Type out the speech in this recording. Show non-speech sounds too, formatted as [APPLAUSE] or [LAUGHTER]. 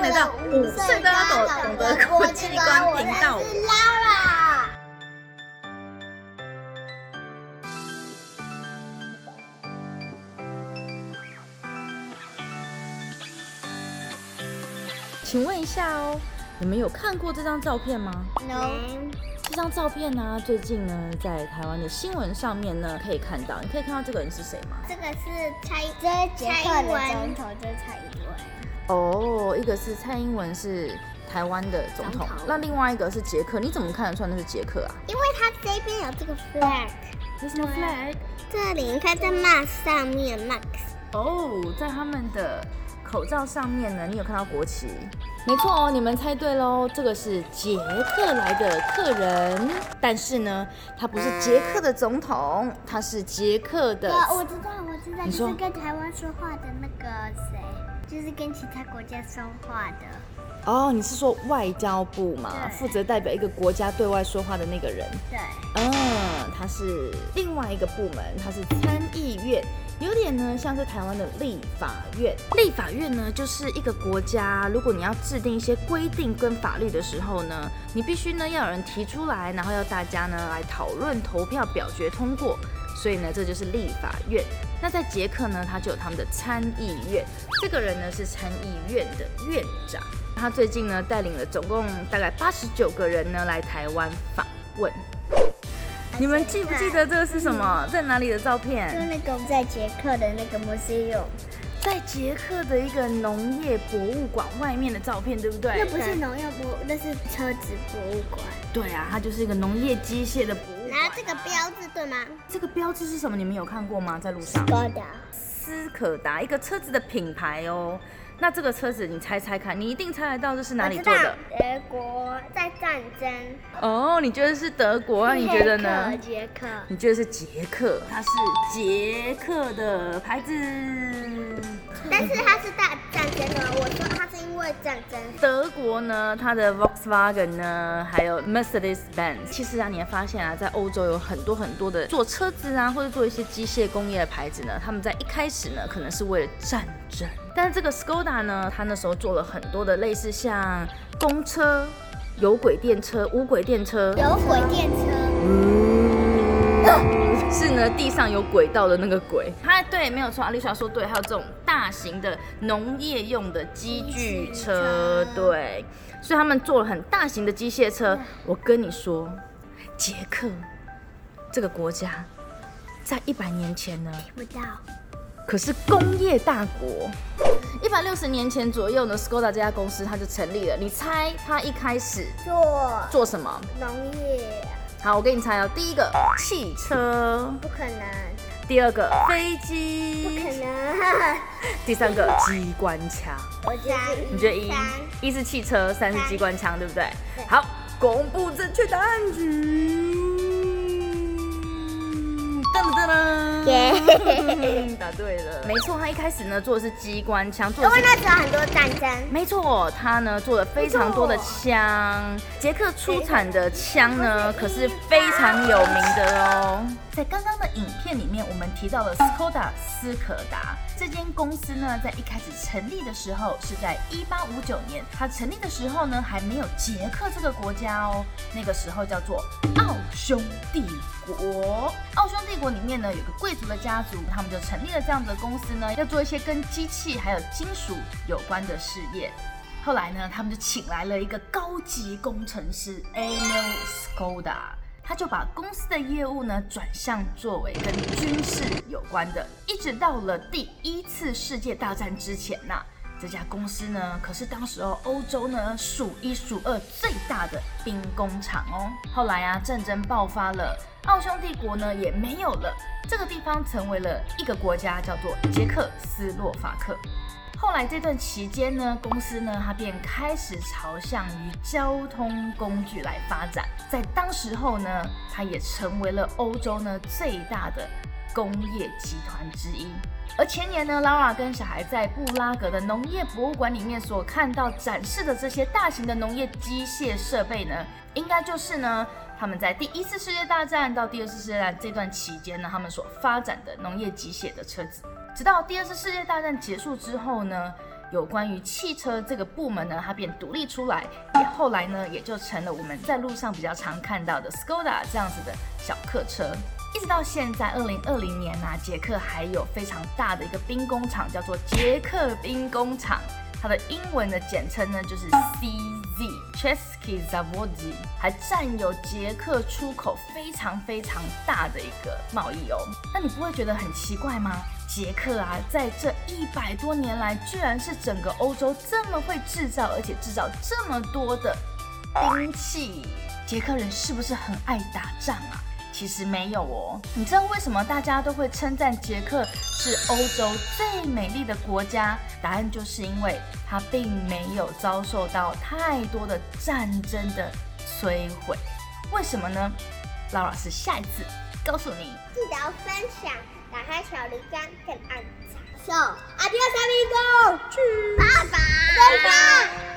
迎来到五岁的阿斗懂得国际观频道。我是 Lara。请问一下哦，你们有看过这张照片吗？No，这张照片呢，最近呢，在台湾的新闻上面呢，可以看到，你可以看到这个人是谁吗？这个是蔡，这是捷克的总统，这是蔡英文。哦，一个是蔡英文是台湾的总统，那另外一个是捷克，你怎么看得出来那是捷克啊？因为它这边有这个 flag，为什么 flag？这里你看在 mask 上面，Max。哦，在他们的口罩上面呢，你有看到国旗？没错哦，你们猜对喽，这个是捷克来的客人，但是呢，他不是捷克的总统，他是捷克的。我我知道，我知道，你是跟台湾说话的那个谁，就是跟其他国家说话的。哦，你是说外交部嘛？对负责代表一个国家对外说话的那个人。对，嗯，他是另外一个部门，他是参议院，有点呢像是台湾的立法院。立法院呢，就是一个国家，如果你要制定一些规定跟法律的时候呢，你必须呢要有人提出来，然后要大家呢来讨论、投票、表决通过。所以呢，这就是立法院。那在捷克呢，他就有他们的参议院，这个人呢是参议院的院长。他最近呢带领了总共大概八十九个人呢来台湾访问。你们记不记得这个是什么？在哪里的照片就片？那个在捷克的那个 museum，在捷克的一个农业博物馆外面的照片，对不对？那不是农业博，那是车子博物馆。对啊，它就是一个农业机械的博物这个标志对吗？这个标志是什么？你们有看过吗？在路上？斯柯达。斯柯达，一个车子的品牌哦。那这个车子，你猜猜看，你一定猜得到这是哪里做的？德国在战争。哦，你觉得是德国？那你觉得呢？捷克。你觉得是捷克？它是捷克的牌子。但是它是大战争的，我说它是因为战争。德国呢，它的 Volkswagen 呢，还有 Mercedes-Benz，其实啊，你会发现啊，在欧洲有很多很多的做车子啊，或者做一些机械工业的牌子呢，他们在一开始呢，可能是为了战争，但是这个 Skoda 呢，它那时候做了很多的类似像公车、有轨电车、无轨电车，有轨电车。[LAUGHS] 是呢，地上有轨道的那个轨。它对，没有错，阿丽莎说对，还有这种大型的农业用的机具车，对，所以他们做了很大型的机械车。我跟你说，捷克这个国家在一百年前呢，听不到。可是工业大国。一百六十年前左右呢，Skoda 这家公司它就成立了。你猜它一开始做做什么？农业好，我给你猜哦。第一个汽车，不可能，第二个飞机不，可能。[LAUGHS] 第三个机关枪。我觉得你觉得一一是汽车，三是机关枪，对不对？对好，公布正确答案句。噔噔噔耶 [LAUGHS] 答对了，没错，他一开始呢做的是机关枪，做因的是为那时候很多战争。没错，他呢做了非常多的枪，捷克出产的枪呢可是非常有名的哦。在刚刚的影片里面，我们提到了 Skoda 斯柯达这间公司呢，在一开始成立的时候是在一八五九年，它成立的时候呢还没有捷克这个国家哦，那个时候叫做奥匈帝国。奥匈帝国里面呢有个贵族的家族，他们就成立了这样的公司呢，要做一些跟机器还有金属有关的事业。后来呢，他们就请来了一个高级工程师 Emil Skoda，他就把公司的业务呢转向作为跟军事有关的，一直到了第一次世界大战之前呐、这家公司呢，可是当时候欧洲呢数一数二最大的兵工厂哦。后来啊，战争爆发了，奥匈帝国呢也没有了，这个地方成为了一个国家，叫做捷克斯洛伐克。后来这段期间呢，公司呢它便开始朝向于交通工具来发展，在当时候呢，它也成为了欧洲呢最大的工业集团之一。而前年呢，Laura 跟小孩在布拉格的农业博物馆里面所看到展示的这些大型的农业机械设备呢，应该就是呢他们在第一次世界大战到第二次世界大战这段期间呢，他们所发展的农业机械的车子。直到第二次世界大战结束之后呢，有关于汽车这个部门呢，它便独立出来，也后来呢，也就成了我们在路上比较常看到的 Skoda 这样子的小客车。一直到现在，二零二零年呢，捷克还有非常大的一个兵工厂，叫做捷克兵工厂。它的英文的简称呢就是 CZ，Chesky Zavodi，还占有捷克出口非常非常大的一个贸易哦。那你不会觉得很奇怪吗？捷克啊，在这一百多年来，居然是整个欧洲这么会制造，而且制造这么多的兵器。捷克人是不是很爱打仗啊？其实没有哦，你知道为什么大家都会称赞捷克是欧洲最美丽的国家？答案就是因为它并没有遭受到太多的战争的摧毁。为什么呢？老老师下一次告诉你。记得要分享，打开小铃铛，跟按赞。So，adios amigo，去，拜拜，拜拜。